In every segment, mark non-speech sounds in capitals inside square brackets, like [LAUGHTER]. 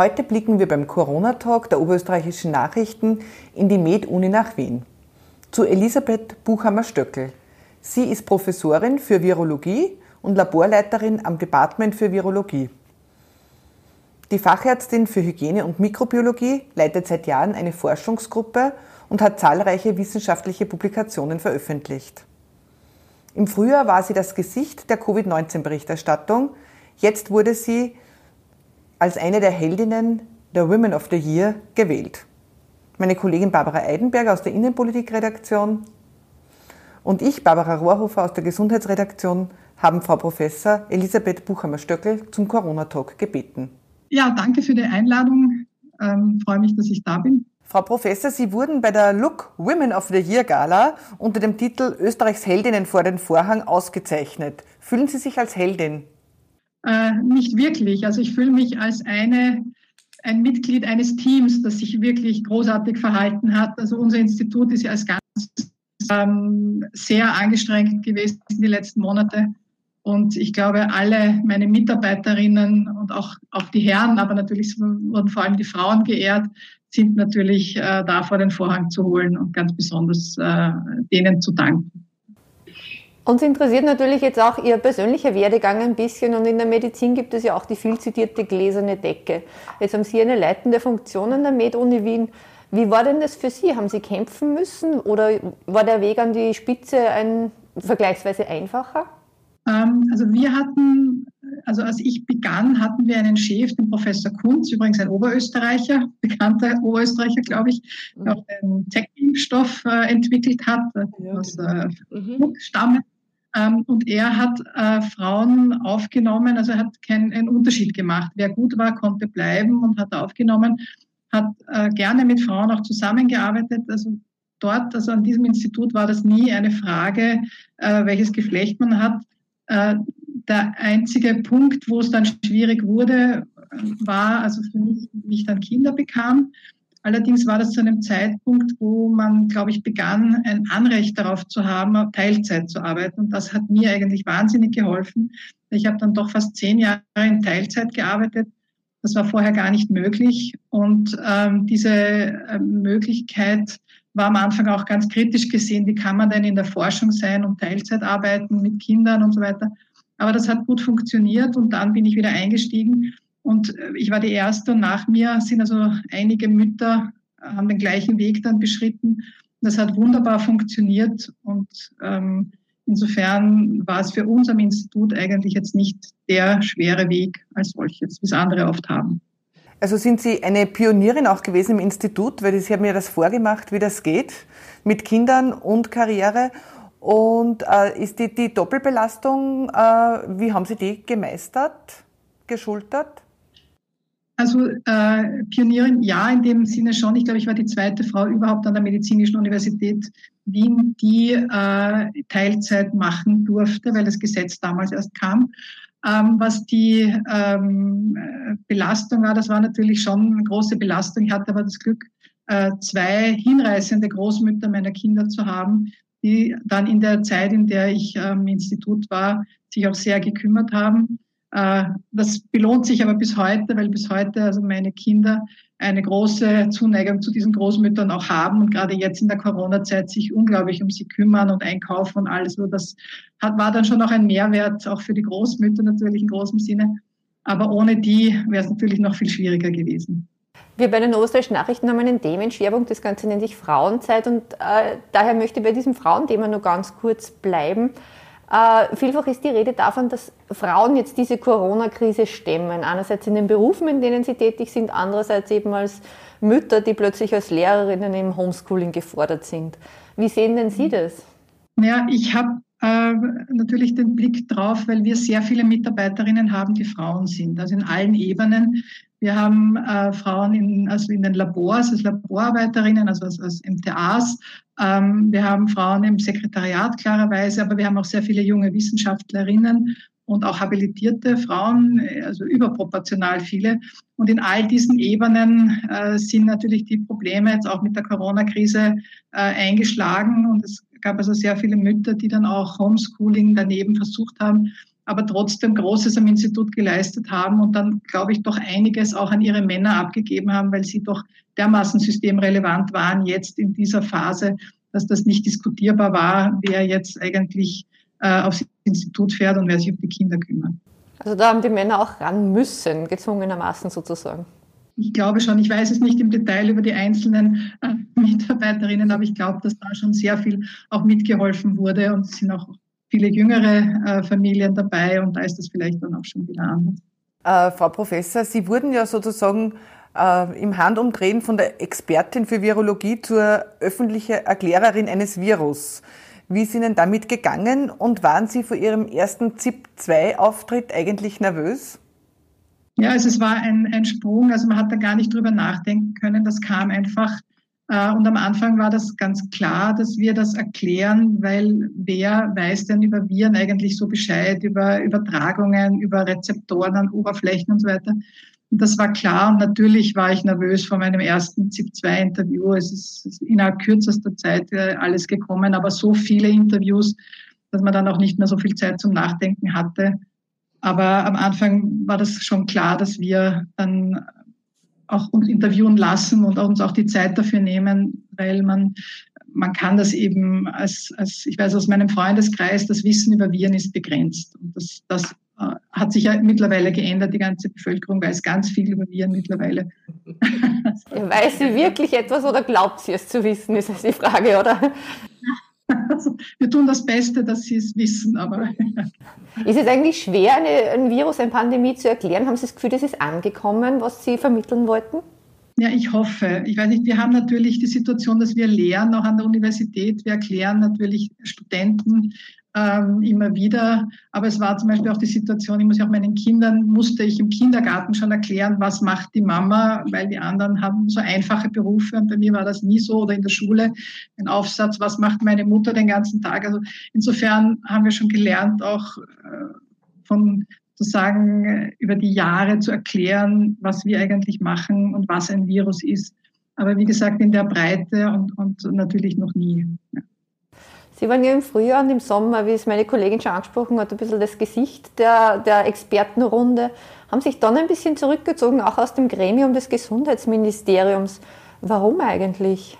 Heute blicken wir beim Corona-Talk der Oberösterreichischen Nachrichten in die Med-Uni nach Wien. Zu Elisabeth Buchhammer-Stöckel. Sie ist Professorin für Virologie und Laborleiterin am Department für Virologie. Die Fachärztin für Hygiene und Mikrobiologie leitet seit Jahren eine Forschungsgruppe und hat zahlreiche wissenschaftliche Publikationen veröffentlicht. Im Frühjahr war sie das Gesicht der Covid-19-Berichterstattung. Jetzt wurde sie als eine der Heldinnen der Women of the Year gewählt. Meine Kollegin Barbara Eidenberger aus der Innenpolitikredaktion und ich, Barbara Rohrhofer aus der Gesundheitsredaktion, haben Frau Professor Elisabeth Buchhammer-Stöckel zum Corona-Talk gebeten. Ja, danke für die Einladung. Ähm, freue mich, dass ich da bin. Frau Professor, Sie wurden bei der Look Women of the Year Gala unter dem Titel Österreichs Heldinnen vor den Vorhang ausgezeichnet. Fühlen Sie sich als Heldin? Äh, nicht wirklich. Also ich fühle mich als eine, ein Mitglied eines Teams, das sich wirklich großartig verhalten hat. Also unser Institut ist ja als ganz ähm, sehr angestrengt gewesen die letzten Monate. Und ich glaube, alle meine Mitarbeiterinnen und auch, auch die Herren, aber natürlich wurden vor allem die Frauen geehrt, sind natürlich äh, da vor den Vorhang zu holen und ganz besonders äh, denen zu danken. Uns interessiert natürlich jetzt auch Ihr persönlicher Werdegang ein bisschen und in der Medizin gibt es ja auch die viel zitierte gläserne Decke. Jetzt haben Sie eine leitende Funktion an der Med-Uni Wien. Wie war denn das für Sie? Haben Sie kämpfen müssen oder war der Weg an die Spitze ein vergleichsweise einfacher? Ähm, also wir hatten, also als ich begann, hatten wir einen Chef, den Professor Kunz, übrigens ein Oberösterreicher, [LAUGHS] bekannter Oberösterreicher, glaube ich, der auch den Tech-Impfstoff äh, entwickelt hat, aus äh, mhm. stammt. Ähm, und er hat äh, Frauen aufgenommen, also er hat keinen Unterschied gemacht. Wer gut war, konnte bleiben und hat aufgenommen, hat äh, gerne mit Frauen auch zusammengearbeitet. Also dort, also an diesem Institut war das nie eine Frage, äh, welches Geschlecht man hat. Der einzige Punkt, wo es dann schwierig wurde, war also für mich, wie ich dann Kinder bekam. Allerdings war das zu einem Zeitpunkt, wo man, glaube ich, begann, ein Anrecht darauf zu haben, Teilzeit zu arbeiten. Und das hat mir eigentlich wahnsinnig geholfen. Ich habe dann doch fast zehn Jahre in Teilzeit gearbeitet. Das war vorher gar nicht möglich. Und ähm, diese äh, Möglichkeit war am Anfang auch ganz kritisch gesehen. Wie kann man denn in der Forschung sein und Teilzeit arbeiten mit Kindern und so weiter? Aber das hat gut funktioniert und dann bin ich wieder eingestiegen und äh, ich war die Erste und nach mir sind also einige Mütter, äh, haben den gleichen Weg dann beschritten. Das hat wunderbar funktioniert und ähm, insofern war es für uns am Institut eigentlich jetzt nicht der schwere Weg als solches, wie es andere oft haben. Also sind Sie eine Pionierin auch gewesen im Institut, weil Sie haben mir das vorgemacht, wie das geht mit Kindern und Karriere. Und äh, ist die, die Doppelbelastung, äh, wie haben Sie die gemeistert, geschultert? Also äh, Pionierin, ja, in dem Sinne schon. Ich glaube, ich war die zweite Frau überhaupt an der Medizinischen Universität Wien, die äh, Teilzeit machen durfte, weil das Gesetz damals erst kam. Ähm, was die ähm, Belastung war, das war natürlich schon eine große Belastung. Ich hatte aber das Glück, äh, zwei hinreißende Großmütter meiner Kinder zu haben, die dann in der Zeit, in der ich ähm, im Institut war, sich auch sehr gekümmert haben. Äh, das belohnt sich aber bis heute, weil bis heute also meine Kinder eine große Zuneigung zu diesen Großmüttern auch haben und gerade jetzt in der Corona-Zeit sich unglaublich um sie kümmern und einkaufen und alles. Also das hat, war dann schon auch ein Mehrwert, auch für die Großmütter natürlich in großem Sinne. Aber ohne die wäre es natürlich noch viel schwieriger gewesen. Wir bei den österreichischen Nachrichten haben einen Themenschwerpunkt, das Ganze nennt sich Frauenzeit und äh, daher möchte ich bei diesem Frauenthema nur ganz kurz bleiben. Äh, vielfach ist die Rede davon, dass Frauen jetzt diese Corona-Krise stemmen. Einerseits in den Berufen, in denen sie tätig sind, andererseits eben als Mütter, die plötzlich als Lehrerinnen im Homeschooling gefordert sind. Wie sehen denn Sie das? Ja, ich habe äh, natürlich den Blick drauf, weil wir sehr viele Mitarbeiterinnen haben, die Frauen sind, also in allen Ebenen. Wir haben äh, Frauen in, also in den Labors als Laborarbeiterinnen, also als, als MTAs. Ähm, wir haben Frauen im Sekretariat klarerweise, aber wir haben auch sehr viele junge Wissenschaftlerinnen und auch habilitierte Frauen, also überproportional viele. Und in all diesen Ebenen äh, sind natürlich die Probleme jetzt auch mit der Corona-Krise äh, eingeschlagen. Und es gab also sehr viele Mütter, die dann auch Homeschooling daneben versucht haben. Aber trotzdem Großes am Institut geleistet haben und dann, glaube ich, doch einiges auch an ihre Männer abgegeben haben, weil sie doch dermaßen systemrelevant waren jetzt in dieser Phase, dass das nicht diskutierbar war, wer jetzt eigentlich äh, aufs Institut fährt und wer sich um die Kinder kümmert. Also da haben die Männer auch ran müssen, gezwungenermaßen sozusagen. Ich glaube schon, ich weiß es nicht im Detail über die einzelnen äh, Mitarbeiterinnen, aber ich glaube, dass da schon sehr viel auch mitgeholfen wurde und sind auch viele jüngere äh, Familien dabei und da ist das vielleicht dann auch schon wieder anders. Äh, Frau Professor, Sie wurden ja sozusagen äh, im Handumdrehen von der Expertin für Virologie zur öffentlichen Erklärerin eines Virus. Wie ist Ihnen damit gegangen und waren Sie vor Ihrem ersten ZIP-2-Auftritt eigentlich nervös? Ja, also es war ein, ein Sprung, also man hat da gar nicht drüber nachdenken können. Das kam einfach. Äh, und am Anfang war das ganz klar, dass wir das erklären, weil wer weiß denn über Viren eigentlich so Bescheid, über Übertragungen, über Rezeptoren an Oberflächen und so weiter. Und das war klar und natürlich war ich nervös vor meinem ersten ZIP-2-Interview. Es ist innerhalb kürzester Zeit äh, alles gekommen, aber so viele Interviews, dass man dann auch nicht mehr so viel Zeit zum Nachdenken hatte. Aber am Anfang war das schon klar, dass wir dann auch uns interviewen lassen und uns auch die Zeit dafür nehmen, weil man, man kann das eben als, als, ich weiß aus meinem Freundeskreis, das Wissen über Viren ist begrenzt. Und das, das äh, hat sich ja mittlerweile geändert. Die ganze Bevölkerung weiß ganz viel über Viren mittlerweile. weiß sie wirklich etwas oder glaubt sie es zu wissen, ist die Frage, oder? Also, [LAUGHS] wir tun das Beste, dass sie es wissen, aber. [LAUGHS] Ist es eigentlich schwer, eine, ein Virus, eine Pandemie zu erklären? Haben Sie das Gefühl, das ist angekommen, was Sie vermitteln wollten? Ja, ich hoffe. Ich weiß nicht, wir haben natürlich die Situation, dass wir lehren, auch an der Universität. Wir erklären natürlich Studenten ähm, immer wieder. Aber es war zum Beispiel auch die Situation, ich muss ja auch meinen Kindern, musste ich im Kindergarten schon erklären, was macht die Mama, weil die anderen haben so einfache Berufe und bei mir war das nie so oder in der Schule ein Aufsatz, was macht meine Mutter den ganzen Tag. Also insofern haben wir schon gelernt, auch äh, von sozusagen über die Jahre zu erklären, was wir eigentlich machen und was ein Virus ist. Aber wie gesagt, in der Breite und, und natürlich noch nie. Ja. Sie waren ja im Frühjahr und im Sommer, wie es meine Kollegin schon angesprochen hat, ein bisschen das Gesicht der, der Expertenrunde, haben sich dann ein bisschen zurückgezogen, auch aus dem Gremium des Gesundheitsministeriums. Warum eigentlich?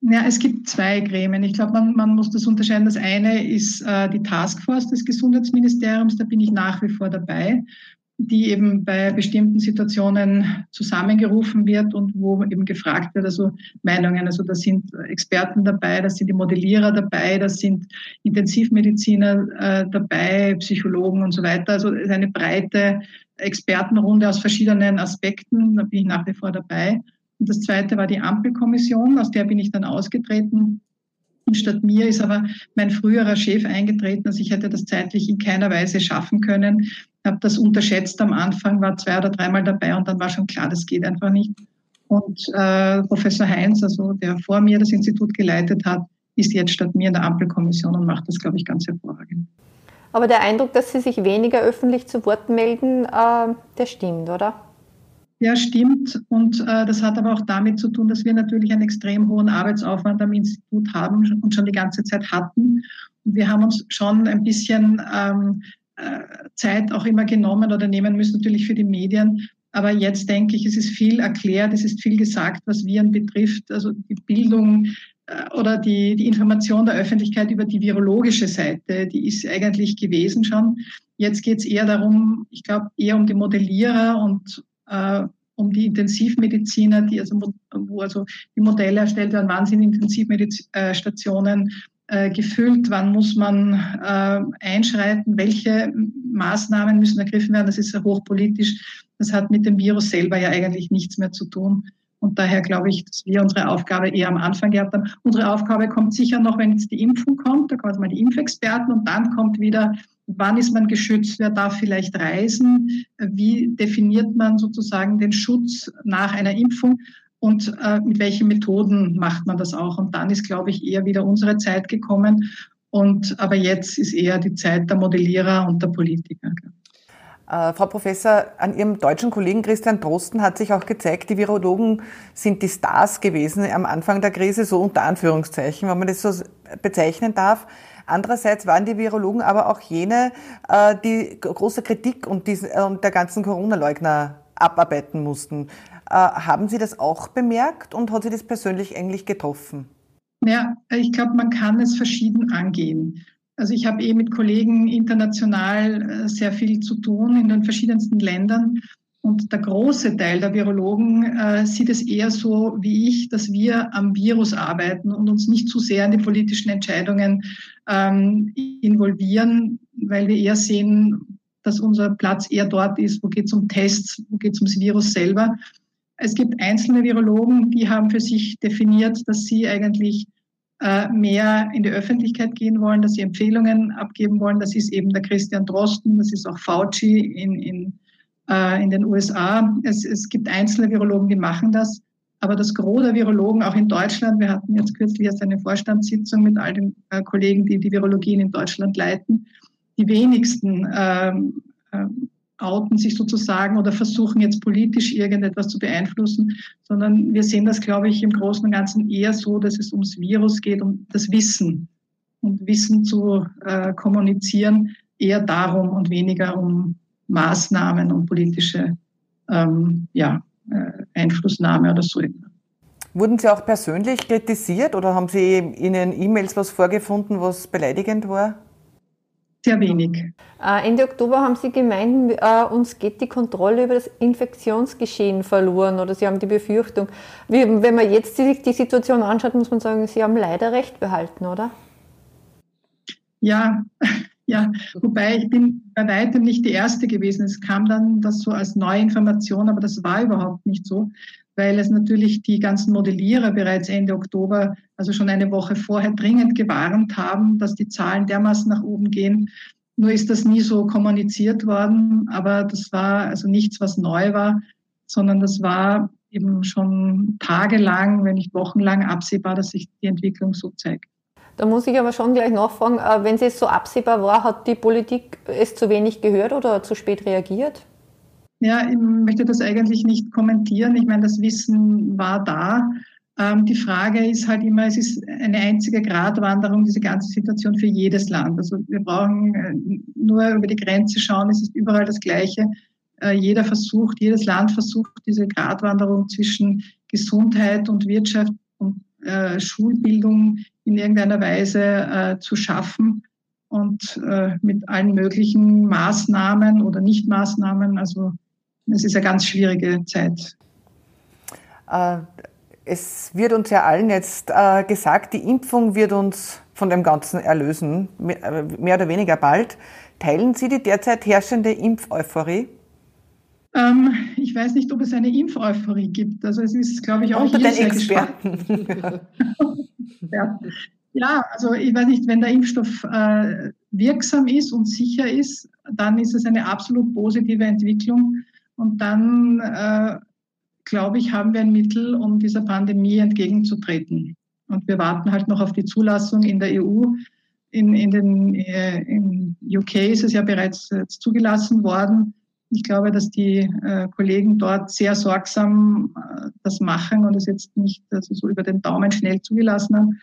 Ja, es gibt zwei Gremien. Ich glaube, man, man muss das unterscheiden. Das eine ist äh, die Taskforce des Gesundheitsministeriums, da bin ich nach wie vor dabei die eben bei bestimmten Situationen zusammengerufen wird und wo eben gefragt wird, also Meinungen. Also da sind Experten dabei, da sind die Modellierer dabei, da sind Intensivmediziner äh, dabei, Psychologen und so weiter. Also eine breite Expertenrunde aus verschiedenen Aspekten, da bin ich nach wie vor dabei. Und das zweite war die Ampelkommission, aus der bin ich dann ausgetreten. Und statt mir ist aber mein früherer Chef eingetreten, also ich hätte das zeitlich in keiner Weise schaffen können habe das unterschätzt am Anfang, war zwei oder dreimal dabei und dann war schon klar, das geht einfach nicht. Und äh, Professor Heinz, also der vor mir das Institut geleitet hat, ist jetzt statt mir in der Ampelkommission und macht das, glaube ich, ganz hervorragend. Aber der Eindruck, dass Sie sich weniger öffentlich zu Wort melden, äh, der stimmt, oder? Ja, stimmt. Und äh, das hat aber auch damit zu tun, dass wir natürlich einen extrem hohen Arbeitsaufwand am Institut haben und schon die ganze Zeit hatten. Und wir haben uns schon ein bisschen ähm, Zeit auch immer genommen oder nehmen müssen, natürlich für die Medien. Aber jetzt denke ich, es ist viel erklärt, es ist viel gesagt, was Viren betrifft. Also die Bildung äh, oder die, die Information der Öffentlichkeit über die virologische Seite, die ist eigentlich gewesen schon. Jetzt geht es eher darum, ich glaube, eher um die Modellierer und äh, um die Intensivmediziner, die also, wo also die Modelle erstellt werden, wann sind Intensivstationen äh, gefüllt, wann muss man äh, einschreiten, welche Maßnahmen müssen ergriffen werden. Das ist ja hochpolitisch. Das hat mit dem Virus selber ja eigentlich nichts mehr zu tun. Und daher glaube ich, dass wir unsere Aufgabe eher am Anfang gehabt haben. Unsere Aufgabe kommt sicher noch, wenn jetzt die Impfung kommt. Da kommen mal die Impfexperten und dann kommt wieder, wann ist man geschützt, wer darf vielleicht reisen, wie definiert man sozusagen den Schutz nach einer Impfung und äh, mit welchen Methoden macht man das auch. Und dann ist, glaube ich, eher wieder unsere Zeit gekommen. Und aber jetzt ist eher die Zeit der Modellierer und der Politiker. Äh, Frau Professor, an Ihrem deutschen Kollegen Christian Drosten hat sich auch gezeigt, die Virologen sind die Stars gewesen am Anfang der Krise, so unter Anführungszeichen, wenn man das so bezeichnen darf. Andererseits waren die Virologen aber auch jene, äh, die große Kritik und, diesen, äh, und der ganzen Corona-Leugner abarbeiten mussten. Äh, haben Sie das auch bemerkt und hat Sie das persönlich eigentlich getroffen? Ja, ich glaube, man kann es verschieden angehen. Also ich habe eh mit Kollegen international sehr viel zu tun in den verschiedensten Ländern. Und der große Teil der Virologen äh, sieht es eher so wie ich, dass wir am Virus arbeiten und uns nicht zu sehr in die politischen Entscheidungen ähm, involvieren, weil wir eher sehen, dass unser Platz eher dort ist, wo geht es um Tests, wo geht es ums Virus selber. Es gibt einzelne Virologen, die haben für sich definiert, dass sie eigentlich äh, mehr in die Öffentlichkeit gehen wollen, dass sie Empfehlungen abgeben wollen. Das ist eben der Christian Drosten, das ist auch Fauci in, in äh, in den USA. Es, es gibt einzelne Virologen, die machen das. Aber das Gros der Virologen, auch in Deutschland, wir hatten jetzt kürzlich erst eine Vorstandssitzung mit all den äh, Kollegen, die die Virologien in Deutschland leiten, die wenigsten ähm, äh, outen sich sozusagen oder versuchen jetzt politisch irgendetwas zu beeinflussen, sondern wir sehen das, glaube ich, im Großen und Ganzen eher so, dass es ums Virus geht, um das Wissen und Wissen zu äh, kommunizieren, eher darum und weniger um Maßnahmen und politische ähm, ja, äh, Einflussnahme oder so. Wurden Sie auch persönlich kritisiert oder haben Sie in Ihren E-Mails was vorgefunden, was beleidigend war? Sehr wenig. Äh, Ende Oktober haben Sie gemeint, äh, uns geht die Kontrolle über das Infektionsgeschehen verloren oder Sie haben die Befürchtung. Wenn man jetzt sich die Situation anschaut, muss man sagen, Sie haben leider recht behalten, oder? Ja, ja, wobei ich bin bei weitem nicht die Erste gewesen. Es kam dann das so als neue Information, aber das war überhaupt nicht so, weil es natürlich die ganzen Modellierer bereits Ende Oktober, also schon eine Woche vorher, dringend gewarnt haben, dass die Zahlen dermaßen nach oben gehen. Nur ist das nie so kommuniziert worden, aber das war also nichts, was neu war, sondern das war eben schon tagelang, wenn nicht wochenlang absehbar, dass sich die Entwicklung so zeigt. Da muss ich aber schon gleich nachfragen, äh, wenn es so absehbar war, hat die Politik es zu wenig gehört oder zu spät reagiert? Ja, ich möchte das eigentlich nicht kommentieren. Ich meine, das Wissen war da. Ähm, die Frage ist halt immer, es ist eine einzige Gratwanderung, diese ganze Situation für jedes Land. Also wir brauchen äh, nur über die Grenze schauen, es ist überall das Gleiche. Äh, jeder versucht, jedes Land versucht, diese Gratwanderung zwischen Gesundheit und Wirtschaft und äh, Schulbildung in irgendeiner Weise äh, zu schaffen und äh, mit allen möglichen Maßnahmen oder Nichtmaßnahmen. Also es ist eine ganz schwierige Zeit. Äh, es wird uns ja allen jetzt äh, gesagt, die Impfung wird uns von dem Ganzen erlösen, mehr, mehr oder weniger bald. Teilen Sie die derzeit herrschende Impfeuphorie? Ähm, ich weiß nicht, ob es eine Impfeuphorie gibt. Also es ist, glaube ich, auch Unter den Experten. [LAUGHS] ja. ja, also ich weiß nicht, wenn der Impfstoff äh, wirksam ist und sicher ist, dann ist es eine absolut positive Entwicklung. Und dann, äh, glaube ich, haben wir ein Mittel, um dieser Pandemie entgegenzutreten. Und wir warten halt noch auf die Zulassung in der EU. In, in den äh, in UK ist es ja bereits zugelassen worden. Ich glaube, dass die äh, Kollegen dort sehr sorgsam äh, das machen und es jetzt nicht also so über den Daumen schnell zugelassen haben.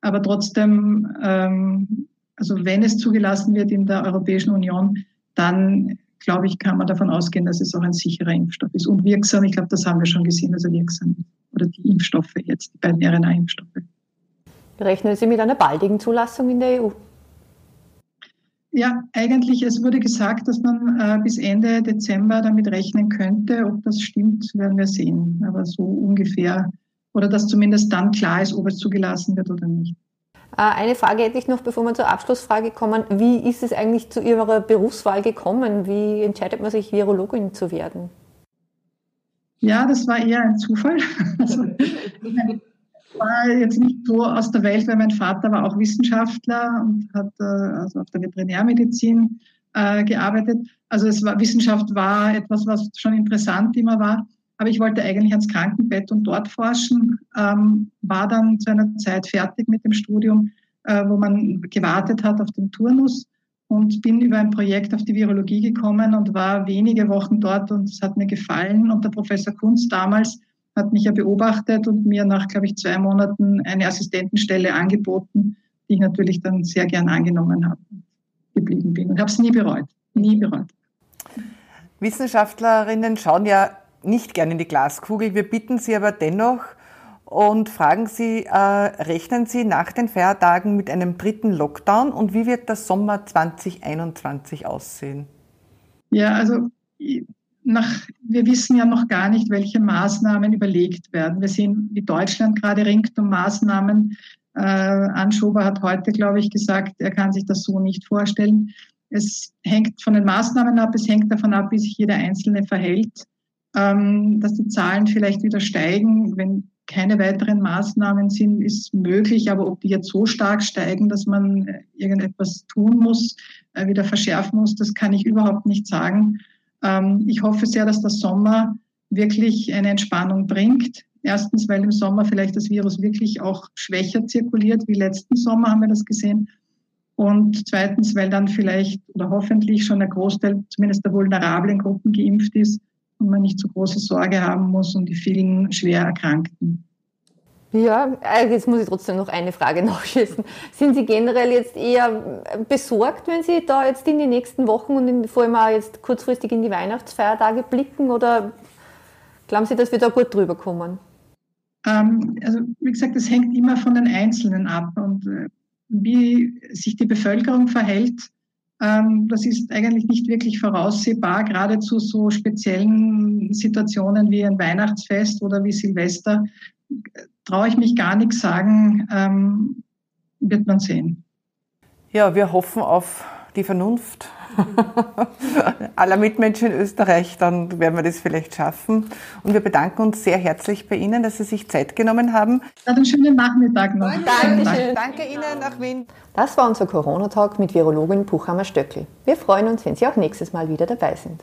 Aber trotzdem, ähm, also wenn es zugelassen wird in der Europäischen Union, dann glaube ich, kann man davon ausgehen, dass es auch ein sicherer Impfstoff ist und wirksam. Ich glaube, das haben wir schon gesehen, dass er wirksam ist. Oder die Impfstoffe jetzt, die beiden RNA-Impfstoffe. Rechnen Sie mit einer baldigen Zulassung in der EU? Ja, eigentlich, es wurde gesagt, dass man äh, bis Ende Dezember damit rechnen könnte. Ob das stimmt, werden wir sehen. Aber so ungefähr. Oder dass zumindest dann klar ist, ob es zugelassen wird oder nicht. Äh, eine Frage hätte ich noch, bevor wir zur Abschlussfrage kommen. Wie ist es eigentlich zu Ihrer Berufswahl gekommen? Wie entscheidet man sich, Virologin zu werden? Ja, das war eher ein Zufall. [LAUGHS] Also, [LAUGHS] war jetzt nicht so aus der Welt, weil mein Vater war auch Wissenschaftler und hat äh, also auf der Veterinärmedizin äh, gearbeitet. Also es war, Wissenschaft war etwas, was schon interessant immer war. Aber ich wollte eigentlich ans Krankenbett und dort forschen, ähm, war dann zu einer Zeit fertig mit dem Studium, äh, wo man gewartet hat auf den Turnus und bin über ein Projekt auf die Virologie gekommen und war wenige Wochen dort und es hat mir gefallen. Und der Professor Kunz damals hat mich ja beobachtet und mir nach, glaube ich, zwei Monaten eine Assistentenstelle angeboten, die ich natürlich dann sehr gern angenommen habe und geblieben bin und habe es nie bereut, nie bereut. Wissenschaftlerinnen schauen ja nicht gerne in die Glaskugel. Wir bitten Sie aber dennoch, und fragen Sie, äh, rechnen Sie nach den Feiertagen mit einem dritten Lockdown und wie wird der Sommer 2021 aussehen? Ja, also nach, wir wissen ja noch gar nicht, welche Maßnahmen überlegt werden. Wir sehen, wie Deutschland gerade ringt um Maßnahmen. Äh, Anschober hat heute, glaube ich, gesagt, er kann sich das so nicht vorstellen. Es hängt von den Maßnahmen ab, es hängt davon ab, wie sich jeder Einzelne verhält, ähm, dass die Zahlen vielleicht wieder steigen, wenn keine weiteren Maßnahmen sind, ist möglich. Aber ob die jetzt so stark steigen, dass man irgendetwas tun muss, äh, wieder verschärfen muss, das kann ich überhaupt nicht sagen. Ähm, ich hoffe sehr, dass der Sommer wirklich eine Entspannung bringt. Erstens, weil im Sommer vielleicht das Virus wirklich auch schwächer zirkuliert, wie letzten Sommer haben wir das gesehen. Und zweitens, weil dann vielleicht oder hoffentlich schon der Großteil zumindest der vulnerablen Gruppen geimpft ist und man nicht so große Sorge haben muss um die vielen schwer Erkrankten. Ja, äh, jetzt muss ich trotzdem noch eine Frage [LAUGHS] nachschießen. Sind Sie generell jetzt eher besorgt, wenn Sie da jetzt in die nächsten Wochen und in, vor allem auch jetzt kurzfristig in die Weihnachtsfeiertage blicken oder glauben Sie, dass wir da gut drüber kommen? Ähm, also wie gesagt, es hängt immer von den Einzelnen ab und äh, wie sich die Bevölkerung verhält, ähm, das ist eigentlich nicht wirklich voraussehbar, gerade zu so speziellen Situationen wie ein Weihnachtsfest oder wie Silvester. Traue ich mich gar nichts sagen, ähm, wird man sehen. Ja, wir hoffen auf die Vernunft [LAUGHS] aller Mitmenschen in Österreich, dann werden wir das vielleicht schaffen. Und wir bedanken uns sehr herzlich bei Ihnen, dass Sie sich Zeit genommen haben. Ja, einen schönen Nachmittag noch. Dankeschön. Danke Ihnen nach Wien. Das war unser Corona-Talk mit Virologin Puchhammer Stöckel. Wir freuen uns, wenn Sie auch nächstes Mal wieder dabei sind.